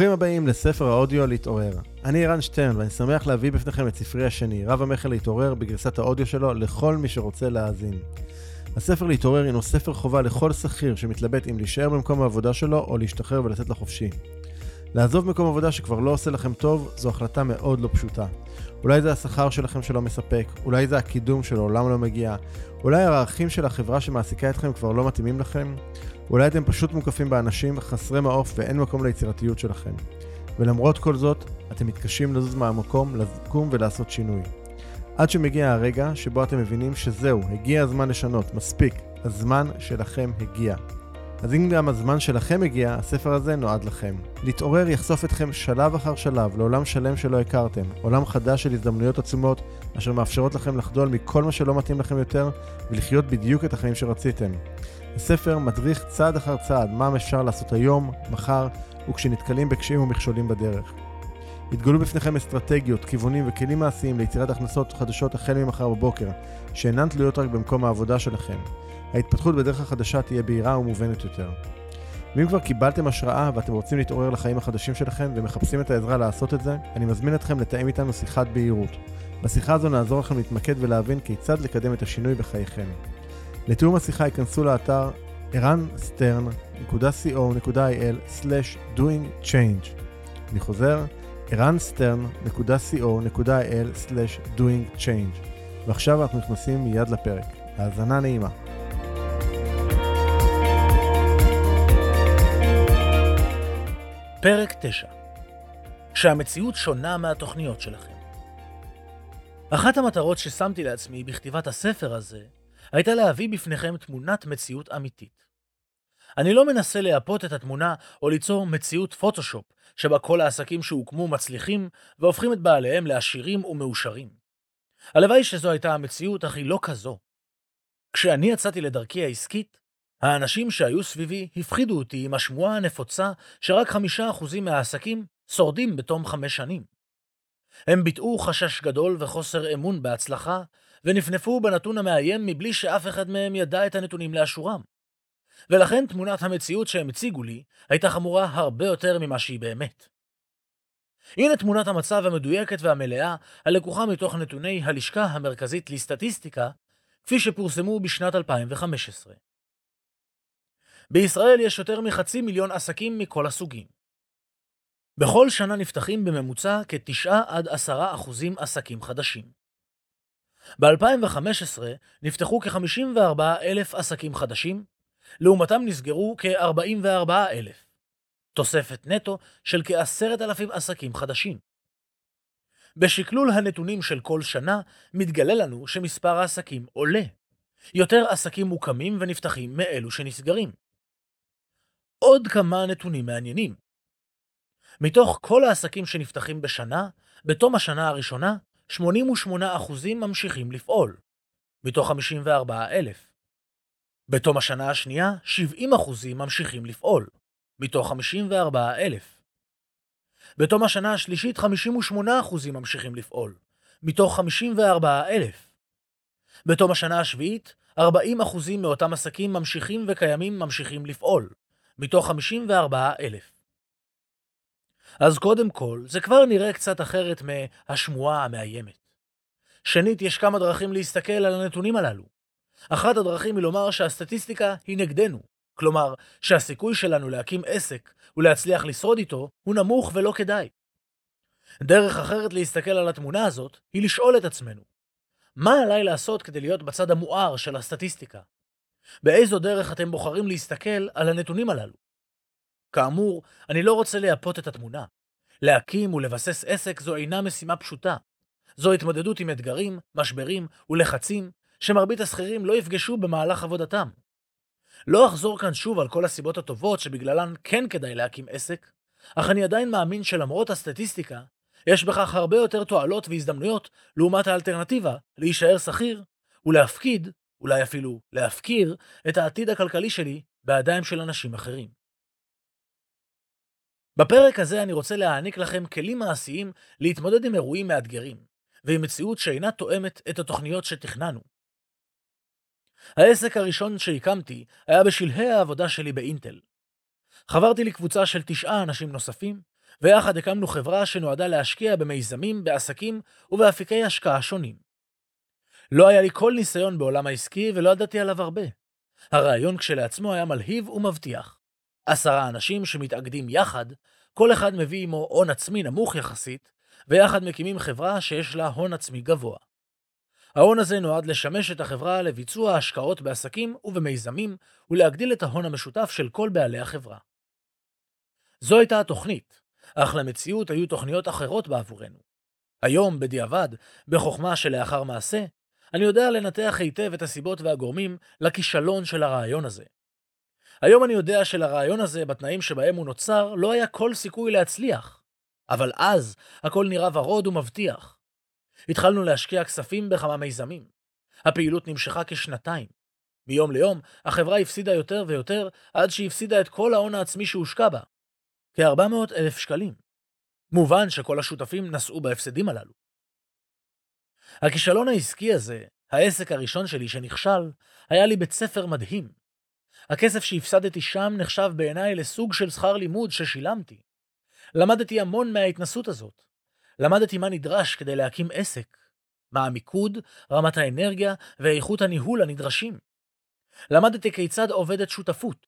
ברוכים הבאים לספר האודיו להתעורר. אני ערן שטרן ואני שמח להביא בפניכם את ספרי השני, רב המכר להתעורר, בגרסת האודיו שלו לכל מי שרוצה להאזין. הספר להתעורר הינו ספר חובה לכל שכיר שמתלבט אם להישאר במקום העבודה שלו או להשתחרר ולצאת לחופשי. לעזוב מקום עבודה שכבר לא עושה לכם טוב, זו החלטה מאוד לא פשוטה. אולי זה השכר שלכם שלא מספק, אולי זה הקידום שלעולם לא מגיע, אולי הערכים של החברה שמעסיקה אתכם כבר לא מתאימים לכם, אולי אתם פשוט מוקפים באנשים חסרי מעוף ואין מקום ליצירתיות שלכם. ולמרות כל זאת, אתם מתקשים לזוז מהמקום, לקום ולעשות שינוי. עד שמגיע הרגע שבו אתם מבינים שזהו, הגיע הזמן לשנות, מספיק, הזמן שלכם הגיע. אז אם גם הזמן שלכם הגיע, הספר הזה נועד לכם. להתעורר יחשוף אתכם שלב אחר שלב לעולם שלם שלא הכרתם, עולם חדש של הזדמנויות עצומות, אשר מאפשרות לכם לחדול מכל מה שלא מתאים לכם יותר, ולחיות בדיוק את החיים שרציתם. הספר מדריך צעד אחר צעד מה אפשר לעשות היום, מחר, וכשנתקלים בקשיים ומכשולים בדרך. יתגלו בפניכם אסטרטגיות, כיוונים וכלים מעשיים ליצירת הכנסות חדשות החל ממחר בבוקר, שאינן תלויות רק במקום העבודה שלכם. ההתפתחות בדרך החדשה תהיה בהירה ומובנת יותר. ואם כבר קיבלתם השראה ואתם רוצים להתעורר לחיים החדשים שלכם ומחפשים את העזרה לעשות את זה, אני מזמין אתכם לתאם איתנו שיחת בהירות. בשיחה הזו נעזור לכם להתמקד ולהבין כיצד לקדם את השינוי בחייכם. לתיאום השיחה ייכנסו לאתר ערנסטרן.co.il/doingchange אני חוזר, ערנסטרן.co.il/doingchange ועכשיו אנחנו נכנסים מיד לפרק. האזנה נעימה. פרק 9 שהמציאות שונה מהתוכניות שלכם. אחת המטרות ששמתי לעצמי בכתיבת הספר הזה הייתה להביא בפניכם תמונת מציאות אמיתית. אני לא מנסה לייפות את התמונה או ליצור מציאות פוטושופ, שבה כל העסקים שהוקמו מצליחים והופכים את בעליהם לעשירים ומאושרים. הלוואי שזו הייתה המציאות, אך היא לא כזו. כשאני יצאתי לדרכי העסקית, האנשים שהיו סביבי הפחידו אותי עם השמועה הנפוצה שרק חמישה אחוזים מהעסקים שורדים בתום חמש שנים. הם ביטאו חשש גדול וחוסר אמון בהצלחה, ונפנפו בנתון המאיים מבלי שאף אחד מהם ידע את הנתונים לאשורם. ולכן תמונת המציאות שהם הציגו לי הייתה חמורה הרבה יותר ממה שהיא באמת. הנה תמונת המצב המדויקת והמלאה הלקוחה מתוך נתוני הלשכה המרכזית לסטטיסטיקה, כפי שפורסמו בשנת 2015. בישראל יש יותר מחצי מיליון עסקים מכל הסוגים. בכל שנה נפתחים בממוצע כ-9 עד 10 אחוזים עסקים חדשים. ב-2015 נפתחו כ-54 אלף עסקים חדשים, לעומתם נסגרו כ-44 אלף, תוספת נטו של כ-10 אלפים עסקים חדשים. בשקלול הנתונים של כל שנה, מתגלה לנו שמספר העסקים עולה. יותר עסקים מוקמים ונפתחים מאלו שנסגרים. עוד כמה נתונים מעניינים. מתוך כל העסקים שנפתחים בשנה, בתום השנה הראשונה, 88% ממשיכים לפעול, מתוך 54,000. בתום השנה השנייה, 70% ממשיכים לפעול, מתוך 54,000. בתום השנה השלישית, 58% ממשיכים לפעול, מתוך 54,000. בתום השנה השביעית, 40% מאותם עסקים ממשיכים וקיימים ממשיכים לפעול, מתוך 54,000. אז קודם כל, זה כבר נראה קצת אחרת מהשמועה המאיימת. שנית, יש כמה דרכים להסתכל על הנתונים הללו. אחת הדרכים היא לומר שהסטטיסטיקה היא נגדנו, כלומר, שהסיכוי שלנו להקים עסק ולהצליח לשרוד איתו הוא נמוך ולא כדאי. דרך אחרת להסתכל על התמונה הזאת היא לשאול את עצמנו, מה עליי לעשות כדי להיות בצד המואר של הסטטיסטיקה? באיזו דרך אתם בוחרים להסתכל על הנתונים הללו? כאמור, אני לא רוצה לייפות את התמונה. להקים ולבסס עסק זו אינה משימה פשוטה. זו התמודדות עם אתגרים, משברים ולחצים שמרבית השכירים לא יפגשו במהלך עבודתם. לא אחזור כאן שוב על כל הסיבות הטובות שבגללן כן כדאי להקים עסק, אך אני עדיין מאמין שלמרות הסטטיסטיקה, יש בכך הרבה יותר תועלות והזדמנויות לעומת האלטרנטיבה להישאר שכיר ולהפקיד, אולי אפילו להפקיר, את העתיד הכלכלי שלי בידיים של אנשים אחרים. בפרק הזה אני רוצה להעניק לכם כלים מעשיים להתמודד עם אירועים מאתגרים, ועם מציאות שאינה תואמת את התוכניות שתכננו. העסק הראשון שהקמתי היה בשלהי העבודה שלי באינטל. חברתי לקבוצה של תשעה אנשים נוספים, ויחד הקמנו חברה שנועדה להשקיע במיזמים, בעסקים ובאפיקי השקעה שונים. לא היה לי כל ניסיון בעולם העסקי ולא ידעתי עליו הרבה. הרעיון כשלעצמו היה מלהיב ומבטיח. עשרה אנשים שמתאגדים יחד, כל אחד מביא עמו הון עצמי נמוך יחסית, ויחד מקימים חברה שיש לה הון עצמי גבוה. ההון הזה נועד לשמש את החברה לביצוע השקעות בעסקים ובמיזמים ולהגדיל את ההון המשותף של כל בעלי החברה. זו הייתה התוכנית, אך למציאות היו תוכניות אחרות בעבורנו. היום, בדיעבד, בחוכמה שלאחר מעשה, אני יודע לנתח היטב את הסיבות והגורמים לכישלון של הרעיון הזה. היום אני יודע שלרעיון הזה, בתנאים שבהם הוא נוצר, לא היה כל סיכוי להצליח. אבל אז, הכל נראה ורוד ומבטיח. התחלנו להשקיע כספים בכמה מיזמים. הפעילות נמשכה כשנתיים. מיום ליום, החברה הפסידה יותר ויותר, עד שהפסידה את כל ההון העצמי שהושקע בה. כ-400 אלף שקלים. מובן שכל השותפים נשאו בהפסדים הללו. הכישלון העסקי הזה, העסק הראשון שלי שנכשל, היה לי בית ספר מדהים. הכסף שהפסדתי שם נחשב בעיניי לסוג של שכר לימוד ששילמתי. למדתי המון מההתנסות הזאת. למדתי מה נדרש כדי להקים עסק, מה המיקוד, רמת האנרגיה ואיכות הניהול הנדרשים. למדתי כיצד עובדת שותפות,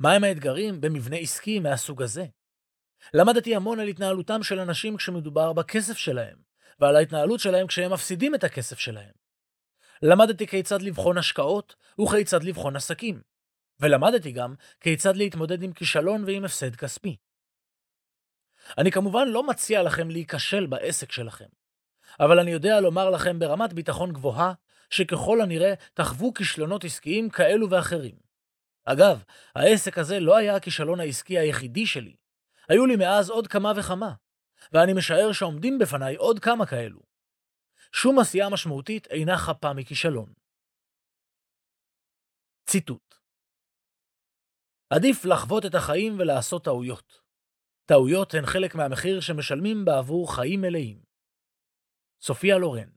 מהם האתגרים במבנה עסקי מהסוג הזה. למדתי המון על התנהלותם של אנשים כשמדובר בכסף שלהם, ועל ההתנהלות שלהם כשהם מפסידים את הכסף שלהם. למדתי כיצד לבחון השקעות וכיצד לבחון עסקים, ולמדתי גם כיצד להתמודד עם כישלון ועם הפסד כספי. אני כמובן לא מציע לכם להיכשל בעסק שלכם, אבל אני יודע לומר לכם ברמת ביטחון גבוהה, שככל הנראה תחוו כישלונות עסקיים כאלו ואחרים. אגב, העסק הזה לא היה הכישלון העסקי היחידי שלי. היו לי מאז עוד כמה וכמה, ואני משער שעומדים בפניי עוד כמה כאלו. שום עשייה משמעותית אינה חפה מכישלון. ציטוט עדיף לחוות את החיים ולעשות טעויות. טעויות הן חלק מהמחיר שמשלמים בעבור חיים מלאים. סופיה לורן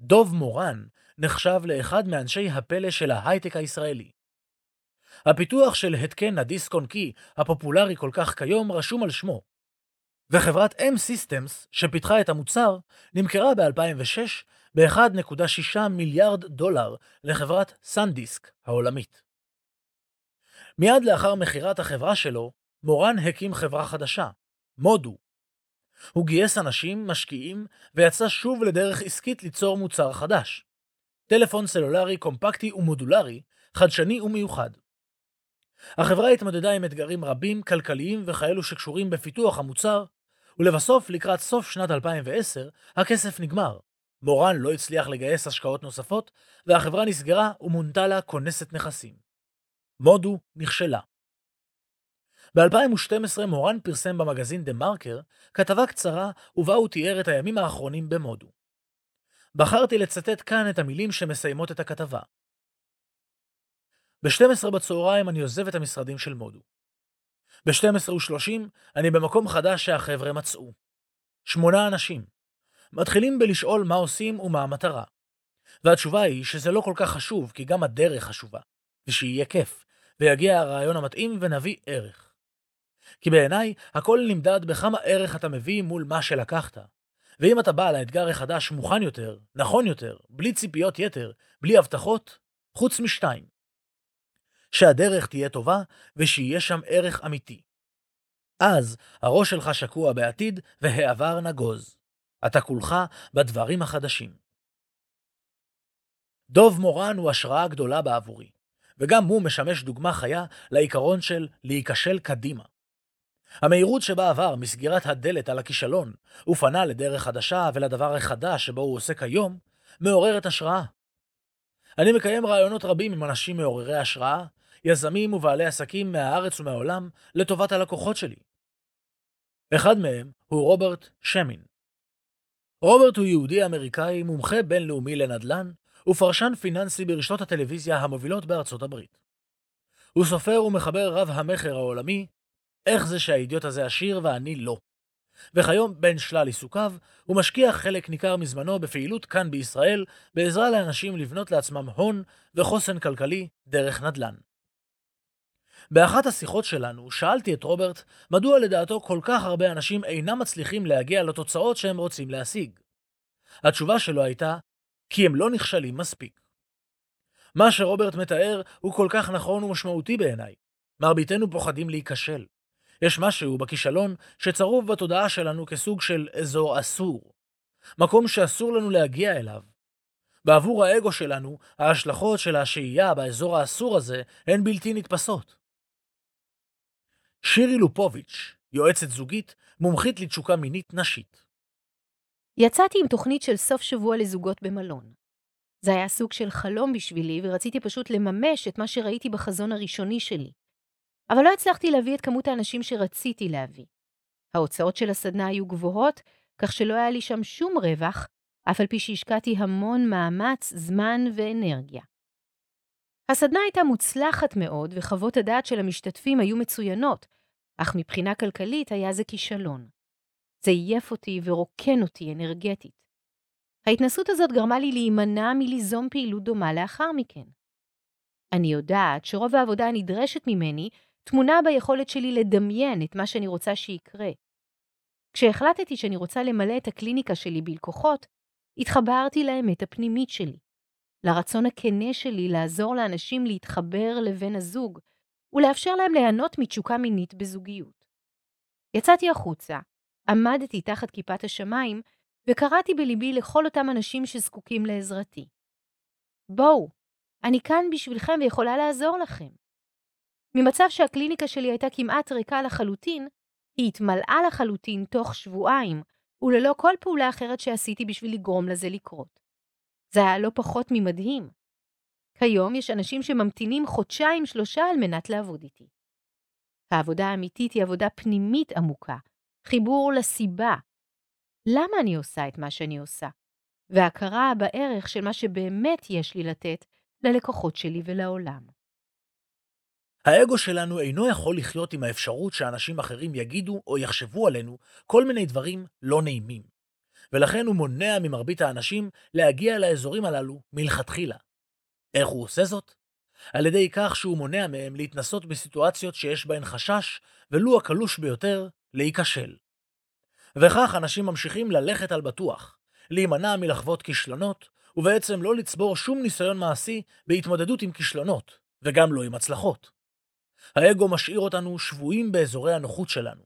דוב מורן נחשב לאחד מאנשי הפלא של ההייטק הישראלי. הפיתוח של התקן הדיסק און קי הפופולרי כל כך כיום רשום על שמו, וחברת M-Systems שפיתחה את המוצר נמכרה ב-2006 ב-1.6 מיליארד דולר לחברת סנדיסק העולמית. מיד לאחר מכירת החברה שלו, מורן הקים חברה חדשה, מודו. הוא גייס אנשים, משקיעים, ויצא שוב לדרך עסקית ליצור מוצר חדש. טלפון סלולרי קומפקטי ומודולרי, חדשני ומיוחד. החברה התמודדה עם אתגרים רבים, כלכליים וכאלו שקשורים בפיתוח המוצר, ולבסוף, לקראת סוף שנת 2010, הכסף נגמר. מורן לא הצליח לגייס השקעות נוספות, והחברה נסגרה ומונתה לה כונסת נכסים. מודו נכשלה. ב-2012 מורן פרסם במגזין דה מרקר כתבה קצרה ובה הוא תיאר את הימים האחרונים במודו. בחרתי לצטט כאן את המילים שמסיימות את הכתבה. ב-12 בצהריים אני עוזב את המשרדים של מודו. ב-12:30 אני במקום חדש שהחבר'ה מצאו. שמונה אנשים. מתחילים בלשאול מה עושים ומה המטרה. והתשובה היא שזה לא כל כך חשוב, כי גם הדרך חשובה, ושיהיה כיף, ויגיע הרעיון המתאים ונביא ערך. כי בעיניי, הכל נמדד בכמה ערך אתה מביא מול מה שלקחת. ואם אתה בא לאתגר החדש מוכן יותר, נכון יותר, בלי ציפיות יתר, בלי הבטחות, חוץ משתיים. שהדרך תהיה טובה ושיהיה שם ערך אמיתי. אז הראש שלך שקוע בעתיד והעבר נגוז. אתה כולך בדברים החדשים. דוב מורן הוא השראה גדולה בעבורי. וגם הוא משמש דוגמה חיה לעיקרון של להיכשל קדימה. המהירות שבה עבר מסגירת הדלת על הכישלון ופנה לדרך חדשה ולדבר החדש שבו הוא עוסק היום, מעוררת השראה. אני מקיים רעיונות רבים עם אנשים מעוררי השראה, יזמים ובעלי עסקים מהארץ ומהעולם לטובת הלקוחות שלי. אחד מהם הוא רוברט שמין. רוברט הוא יהודי אמריקאי מומחה בינלאומי לנדל"ן ופרשן פיננסי ברשתות הטלוויזיה המובילות בארצות הברית. הוא סופר ומחבר רב המכר העולמי, איך זה שהאידיוט הזה עשיר ואני לא. וכיום, בין שלל עיסוקיו, הוא משקיע חלק ניכר מזמנו בפעילות כאן בישראל, בעזרה לאנשים לבנות לעצמם הון וחוסן כלכלי דרך נדל"ן. באחת השיחות שלנו שאלתי את רוברט מדוע לדעתו כל כך הרבה אנשים אינם מצליחים להגיע לתוצאות שהם רוצים להשיג. התשובה שלו הייתה, כי הם לא נכשלים מספיק. מה שרוברט מתאר הוא כל כך נכון ומשמעותי בעיניי. מרביתנו פוחדים להיכשל. יש משהו בכישלון שצרוב בתודעה שלנו כסוג של אזור אסור. מקום שאסור לנו להגיע אליו. בעבור האגו שלנו, ההשלכות של השהייה באזור האסור הזה הן בלתי נתפסות. שירי לופוביץ', יועצת זוגית, מומחית לתשוקה מינית נשית. יצאתי עם תוכנית של סוף שבוע לזוגות במלון. זה היה סוג של חלום בשבילי, ורציתי פשוט לממש את מה שראיתי בחזון הראשוני שלי. אבל לא הצלחתי להביא את כמות האנשים שרציתי להביא. ההוצאות של הסדנה היו גבוהות, כך שלא היה לי שם שום רווח, אף על פי שהשקעתי המון מאמץ, זמן ואנרגיה. הסדנה הייתה מוצלחת מאוד, וחוות הדעת של המשתתפים היו מצוינות, אך מבחינה כלכלית היה זה כישלון. זה עייף אותי ורוקן אותי אנרגטית. ההתנסות הזאת גרמה לי להימנע מליזום פעילות דומה לאחר מכן. אני יודעת שרוב העבודה הנדרשת ממני טמונה ביכולת שלי לדמיין את מה שאני רוצה שיקרה. כשהחלטתי שאני רוצה למלא את הקליניקה שלי בלקוחות, התחברתי לאמת הפנימית שלי, לרצון הכנה שלי לעזור לאנשים להתחבר לבן הזוג ולאפשר להם ליהנות מתשוקה מינית בזוגיות. יצאתי החוצה, עמדתי תחת כיפת השמיים וקראתי בליבי לכל אותם אנשים שזקוקים לעזרתי. בואו, אני כאן בשבילכם ויכולה לעזור לכם. ממצב שהקליניקה שלי הייתה כמעט ריקה לחלוטין, היא התמלאה לחלוטין תוך שבועיים, וללא כל פעולה אחרת שעשיתי בשביל לגרום לזה לקרות. זה היה לא פחות ממדהים. כיום יש אנשים שממתינים חודשיים-שלושה על מנת לעבוד איתי. העבודה האמיתית היא עבודה פנימית עמוקה, חיבור לסיבה. למה אני עושה את מה שאני עושה? והכרה בערך של מה שבאמת יש לי לתת ללקוחות שלי ולעולם. האגו שלנו אינו יכול לחיות עם האפשרות שאנשים אחרים יגידו או יחשבו עלינו כל מיני דברים לא נעימים. ולכן הוא מונע ממרבית האנשים להגיע לאזורים הללו מלכתחילה. איך הוא עושה זאת? על ידי כך שהוא מונע מהם להתנסות בסיטואציות שיש בהן חשש, ולו הקלוש ביותר, להיכשל. וכך אנשים ממשיכים ללכת על בטוח, להימנע מלחוות כישלונות, ובעצם לא לצבור שום ניסיון מעשי בהתמודדות עם כישלונות, וגם לא עם הצלחות. האגו משאיר אותנו שבויים באזורי הנוחות שלנו.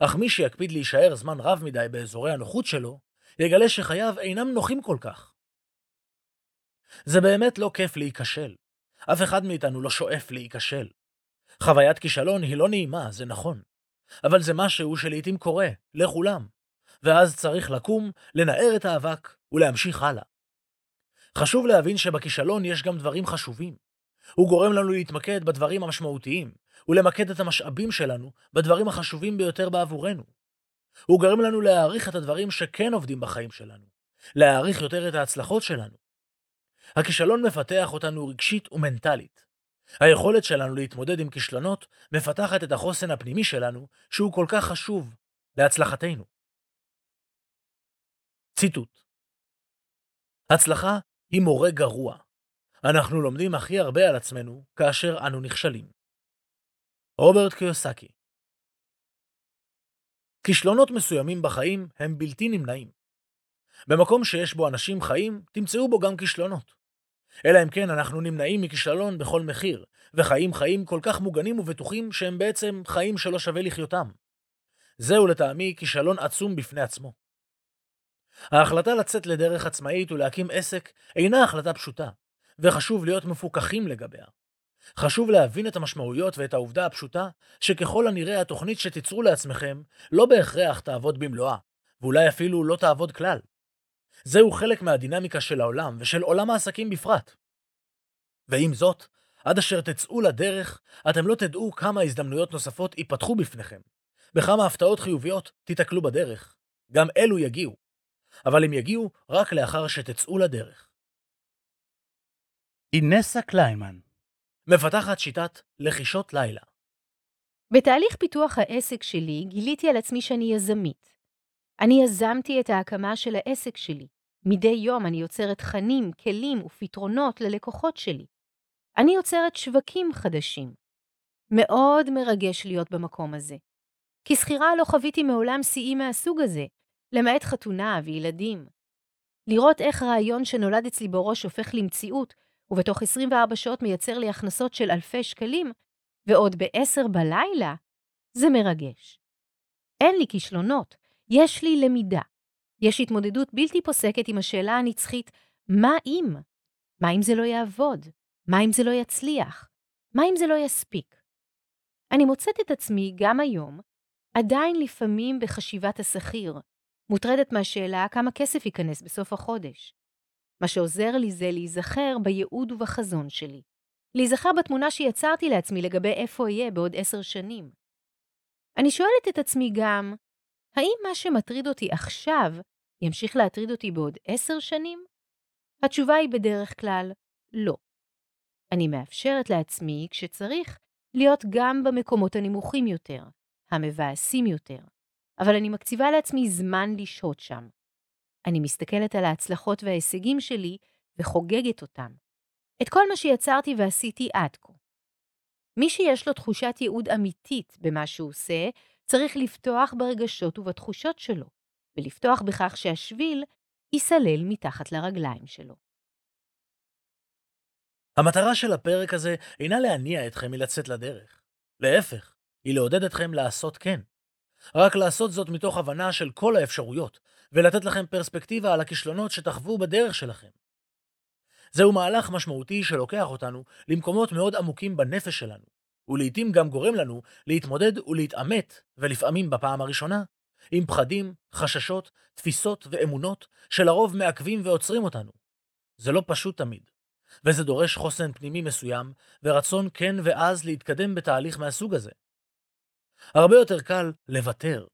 אך מי שיקפיד להישאר זמן רב מדי באזורי הנוחות שלו, יגלה שחייו אינם נוחים כל כך. זה באמת לא כיף להיכשל. אף אחד מאיתנו לא שואף להיכשל. חוויית כישלון היא לא נעימה, זה נכון. אבל זה משהו שלעיתים קורה, לכולם. ואז צריך לקום, לנער את האבק ולהמשיך הלאה. חשוב להבין שבכישלון יש גם דברים חשובים. הוא גורם לנו להתמקד בדברים המשמעותיים, ולמקד את המשאבים שלנו בדברים החשובים ביותר בעבורנו. הוא גורם לנו להעריך את הדברים שכן עובדים בחיים שלנו, להעריך יותר את ההצלחות שלנו. הכישלון מפתח אותנו רגשית ומנטלית. היכולת שלנו להתמודד עם כישלונות מפתחת את החוסן הפנימי שלנו, שהוא כל כך חשוב להצלחתנו. ציטוט הצלחה היא מורה גרוע, אנחנו לומדים הכי הרבה על עצמנו כאשר אנו נכשלים. רוברט קיוסקי כישלונות מסוימים בחיים הם בלתי נמנעים. במקום שיש בו אנשים חיים, תמצאו בו גם כישלונות. אלא אם כן אנחנו נמנעים מכישלון בכל מחיר, וחיים חיים כל כך מוגנים ובטוחים שהם בעצם חיים שלא שווה לחיותם. זהו לטעמי כישלון עצום בפני עצמו. ההחלטה לצאת לדרך עצמאית ולהקים עסק אינה החלטה פשוטה, וחשוב להיות מפוקחים לגביה. חשוב להבין את המשמעויות ואת העובדה הפשוטה שככל הנראה התוכנית שתיצרו לעצמכם לא בהכרח תעבוד במלואה, ואולי אפילו לא תעבוד כלל. זהו חלק מהדינמיקה של העולם ושל עולם העסקים בפרט. ועם זאת, עד אשר תצאו לדרך, אתם לא תדעו כמה הזדמנויות נוספות ייפתחו בפניכם, בכמה הפתעות חיוביות תיתקלו בדרך. גם אלו יגיעו. אבל הם יגיעו רק לאחר שתצאו לדרך. אינסה קליימן, מפתחת שיטת לחישות לילה. בתהליך פיתוח העסק שלי גיליתי על עצמי שאני יזמית. אני יזמתי את ההקמה של העסק שלי. מדי יום אני יוצרת תכנים, כלים ופתרונות ללקוחות שלי. אני יוצרת שווקים חדשים. מאוד מרגש להיות במקום הזה. כשכירה לא חוויתי מעולם שיאים מהסוג הזה, למעט חתונה וילדים. לראות איך רעיון שנולד אצלי בראש הופך למציאות, ובתוך 24 שעות מייצר לי הכנסות של אלפי שקלים, ועוד ב-10 בלילה, זה מרגש. אין לי כישלונות, יש לי למידה. יש התמודדות בלתי פוסקת עם השאלה הנצחית, מה אם? מה אם זה לא יעבוד? מה אם זה לא יצליח? מה אם זה לא יספיק? אני מוצאת את עצמי גם היום, עדיין לפעמים בחשיבת השכיר, מוטרדת מהשאלה כמה כסף ייכנס בסוף החודש. מה שעוזר לי זה להיזכר בייעוד ובחזון שלי. להיזכר בתמונה שיצרתי לעצמי לגבי איפה אהיה בעוד עשר שנים. אני שואלת את עצמי גם, האם מה שמטריד אותי עכשיו ימשיך להטריד אותי בעוד עשר שנים? התשובה היא בדרך כלל לא. אני מאפשרת לעצמי, כשצריך, להיות גם במקומות הנמוכים יותר, המבאסים יותר, אבל אני מקציבה לעצמי זמן לשהות שם. אני מסתכלת על ההצלחות וההישגים שלי וחוגגת אותם. את כל מה שיצרתי ועשיתי עד כה. מי שיש לו תחושת ייעוד אמיתית במה שהוא עושה, צריך לפתוח ברגשות ובתחושות שלו, ולפתוח בכך שהשביל ייסלל מתחת לרגליים שלו. המטרה של הפרק הזה אינה להניע אתכם מלצאת לדרך. להפך, היא לעודד אתכם לעשות כן. רק לעשות זאת מתוך הבנה של כל האפשרויות, ולתת לכם פרספקטיבה על הכישלונות שתחוו בדרך שלכם. זהו מהלך משמעותי שלוקח אותנו למקומות מאוד עמוקים בנפש שלנו, ולעיתים גם גורם לנו להתמודד ולהתעמת, ולפעמים בפעם הראשונה, עם פחדים, חששות, תפיסות ואמונות שלרוב מעכבים ועוצרים אותנו. זה לא פשוט תמיד, וזה דורש חוסן פנימי מסוים ורצון כן ועז להתקדם בתהליך מהסוג הזה. הרבה יותר קל לוותר.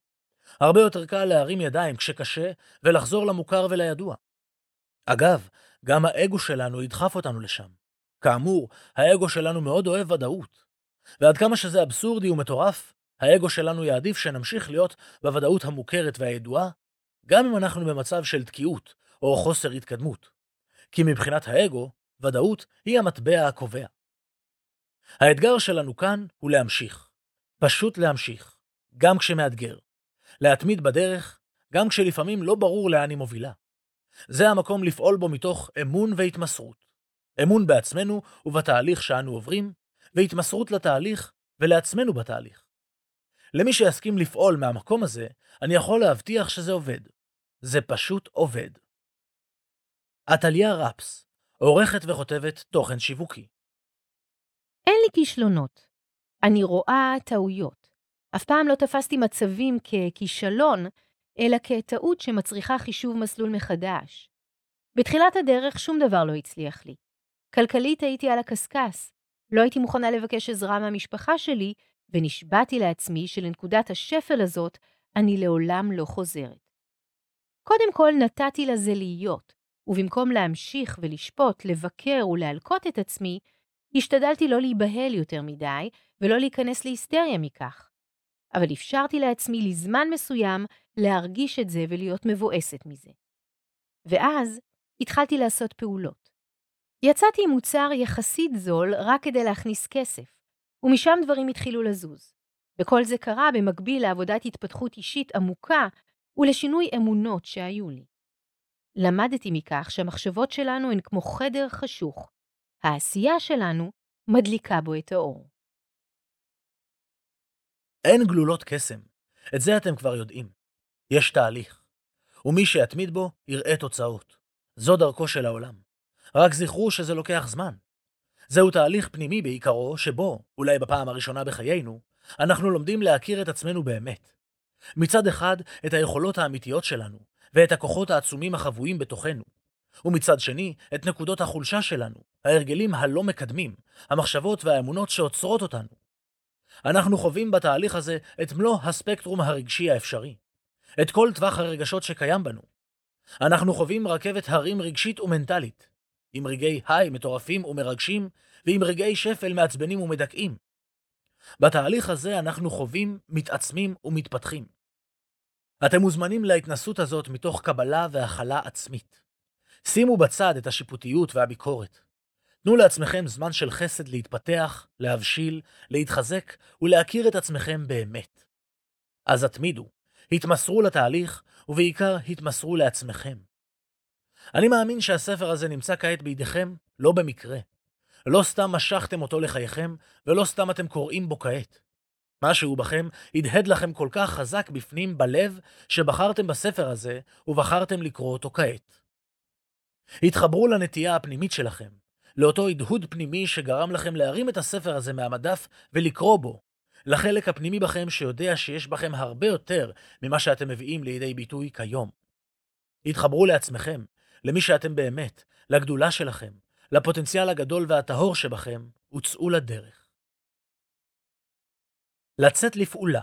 הרבה יותר קל להרים ידיים כשקשה ולחזור למוכר ולידוע. אגב, גם האגו שלנו ידחף אותנו לשם. כאמור, האגו שלנו מאוד אוהב ודאות. ועד כמה שזה אבסורדי ומטורף, האגו שלנו יעדיף שנמשיך להיות בוודאות המוכרת והידועה, גם אם אנחנו במצב של תקיעות או חוסר התקדמות. כי מבחינת האגו, ודאות היא המטבע הקובע. האתגר שלנו כאן הוא להמשיך. פשוט להמשיך, גם כשמאתגר. להתמיד בדרך, גם כשלפעמים לא ברור לאן היא מובילה. זה המקום לפעול בו מתוך אמון והתמסרות. אמון בעצמנו ובתהליך שאנו עוברים, והתמסרות לתהליך ולעצמנו בתהליך. למי שיסכים לפעול מהמקום הזה, אני יכול להבטיח שזה עובד. זה פשוט עובד. עתליה רפס, עורכת וכותבת תוכן שיווקי. אין לי כישלונות. אני רואה טעויות. אף פעם לא תפסתי מצבים ככישלון, אלא כטעות שמצריכה חישוב מסלול מחדש. בתחילת הדרך שום דבר לא הצליח לי. כלכלית הייתי על הקשקש. לא הייתי מוכנה לבקש עזרה מהמשפחה שלי, ונשבעתי לעצמי שלנקודת השפל הזאת אני לעולם לא חוזרת. קודם כל נתתי לזה להיות, ובמקום להמשיך ולשפוט, לבקר ולהלקות את עצמי, השתדלתי לא להיבהל יותר מדי ולא להיכנס להיסטריה מכך. אבל אפשרתי לעצמי לזמן מסוים להרגיש את זה ולהיות מבואסת מזה. ואז התחלתי לעשות פעולות. יצאתי עם מוצר יחסית זול רק כדי להכניס כסף, ומשם דברים התחילו לזוז. וכל זה קרה במקביל לעבודת התפתחות אישית עמוקה ולשינוי אמונות שהיו לי. למדתי מכך שהמחשבות שלנו הן כמו חדר חשוך. העשייה שלנו מדליקה בו את האור. אין גלולות קסם. את זה אתם כבר יודעים. יש תהליך. ומי שיתמיד בו, יראה תוצאות. זו דרכו של העולם. רק זכרו שזה לוקח זמן. זהו תהליך פנימי בעיקרו, שבו, אולי בפעם הראשונה בחיינו, אנחנו לומדים להכיר את עצמנו באמת. מצד אחד, את היכולות האמיתיות שלנו, ואת הכוחות העצומים החבויים בתוכנו. ומצד שני, את נקודות החולשה שלנו, ההרגלים הלא מקדמים, המחשבות והאמונות שעוצרות אותנו. אנחנו חווים בתהליך הזה את מלוא הספקטרום הרגשי האפשרי. את כל טווח הרגשות שקיים בנו. אנחנו חווים רכבת הרים רגשית ומנטלית, עם רגעי היי מטורפים ומרגשים, ועם רגעי שפל מעצבנים ומדכאים. בתהליך הזה אנחנו חווים, מתעצמים ומתפתחים. אתם מוזמנים להתנסות הזאת מתוך קבלה והכלה עצמית. שימו בצד את השיפוטיות והביקורת. תנו לעצמכם זמן של חסד להתפתח, להבשיל, להתחזק ולהכיר את עצמכם באמת. אז התמידו, התמסרו לתהליך, ובעיקר התמסרו לעצמכם. אני מאמין שהספר הזה נמצא כעת בידיכם לא במקרה. לא סתם משכתם אותו לחייכם, ולא סתם אתם קוראים בו כעת. משהו בכם הדהד לכם כל כך חזק בפנים בלב, שבחרתם בספר הזה, ובחרתם לקרוא אותו כעת. התחברו לנטייה הפנימית שלכם, לאותו הדהוד פנימי שגרם לכם להרים את הספר הזה מהמדף ולקרוא בו, לחלק הפנימי בכם שיודע שיש בכם הרבה יותר ממה שאתם מביאים לידי ביטוי כיום. התחברו לעצמכם, למי שאתם באמת, לגדולה שלכם, לפוטנציאל הגדול והטהור שבכם, וצאו לדרך. לצאת לפעולה.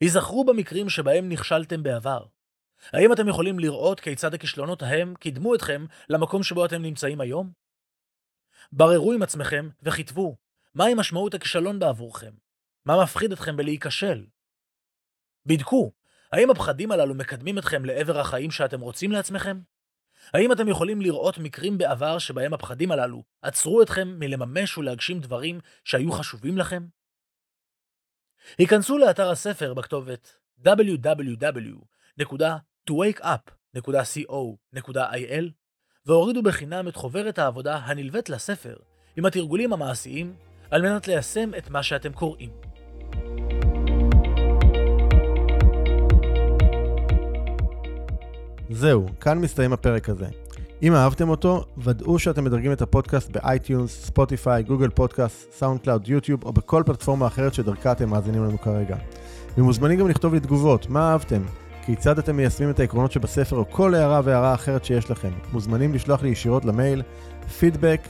היזכרו במקרים שבהם נכשלתם בעבר. האם אתם יכולים לראות כיצד הכישלונות ההם קידמו אתכם למקום שבו אתם נמצאים היום? בררו עם עצמכם וכתבו מהי משמעות הכישלון בעבורכם, מה מפחיד אתכם בלהיכשל. בדקו, האם הפחדים הללו מקדמים אתכם לעבר החיים שאתם רוצים לעצמכם? האם אתם יכולים לראות מקרים בעבר שבהם הפחדים הללו עצרו אתכם מלממש ולהגשים דברים שהיו חשובים לכם? היכנסו לאתר הספר בכתובת www.towakeup.co.il והורידו בחינם את חוברת העבודה הנלווית לספר עם התרגולים המעשיים על מנת ליישם את מה שאתם קוראים. זהו, כאן מסתיים הפרק הזה. אם אהבתם אותו, ודאו שאתם מדרגים את הפודקאסט ב iTunes, ספוטיפיי, גוגל פודקאסט, SoundCloud, יוטיוב או בכל פלטפורמה אחרת שדרכה אתם מאזינים לנו כרגע. ומוזמנים גם לכתוב לי תגובות, מה אהבתם? כיצד אתם מיישמים את העקרונות שבספר או כל הערה והערה אחרת שיש לכם. מוזמנים לשלוח לי ישירות למייל feedback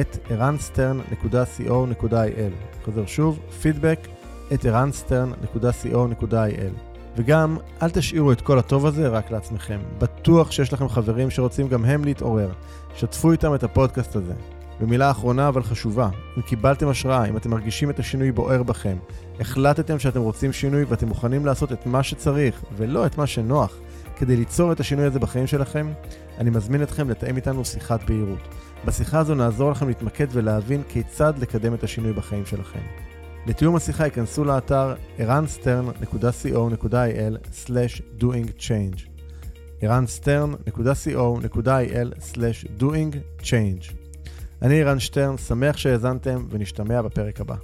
את ערנסטרן.co.il. חוזר שוב, feedback את ערנסטרן.co.il. וגם, אל תשאירו את כל הטוב הזה רק לעצמכם. בטוח שיש לכם חברים שרוצים גם הם להתעורר. שתפו איתם את הפודקאסט הזה. ומילה אחרונה אבל חשובה, אם קיבלתם השראה, אם אתם מרגישים את השינוי בוער בכם, החלטתם שאתם רוצים שינוי ואתם מוכנים לעשות את מה שצריך, ולא את מה שנוח, כדי ליצור את השינוי הזה בחיים שלכם, אני מזמין אתכם לתאם איתנו שיחת בהירות. בשיחה הזו נעזור לכם להתמקד ולהבין כיצד לקדם את השינוי בחיים שלכם. לתיאום השיחה ייכנסו לאתר ערנסטרן.co.il/doingchange ערנסטרן.co.il/doingchange אני ערן שטרן, שמח שהאזנתם ונשתמע בפרק הבא.